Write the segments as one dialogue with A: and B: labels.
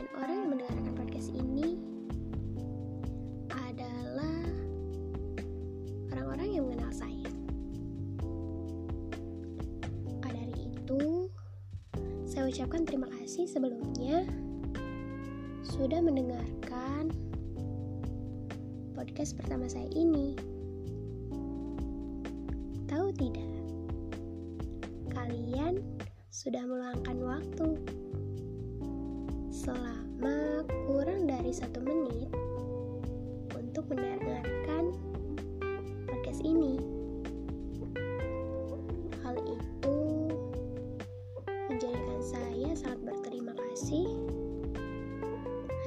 A: dan orang yang mendengarkan podcast ini adalah orang-orang yang mengenal saya. Maka dari itu, saya ucapkan terima kasih sebelumnya sudah mendengarkan podcast pertama saya ini. Tahu tidak? Kalian sudah meluangkan waktu selama kurang dari satu menit untuk mendengarkan podcast ini. Hal itu menjadikan saya sangat berterima kasih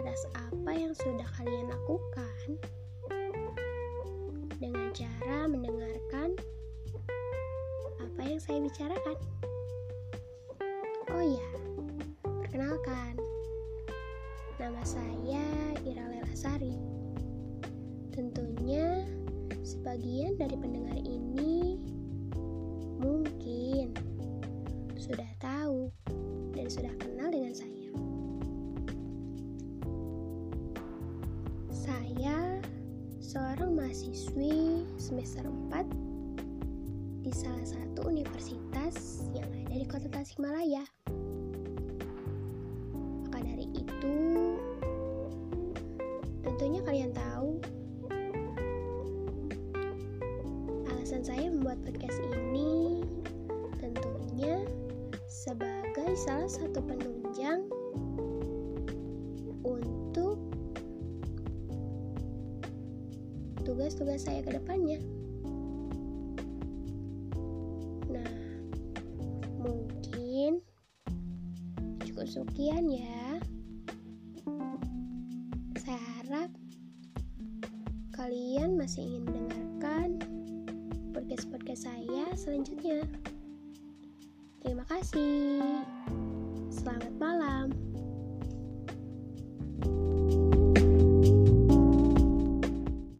A: atas apa yang sudah kalian lakukan dengan cara mendengarkan apa yang saya bicarakan. Oh ya, perkenalkan, Lelasari. Tentunya sebagian dari pendengar ini mungkin sudah tahu dan sudah kenal dengan saya. Saya seorang mahasiswi semester 4 di salah satu universitas yang ada di kota Tasikmalaya. Tentunya kalian tahu alasan saya membuat podcast ini tentunya sebagai salah satu penunjang untuk tugas-tugas saya ke depannya. Nah, mungkin cukup sekian ya. Saya harap kalian masih ingin mendengarkan podcast-podcast saya selanjutnya. Terima kasih. Selamat malam.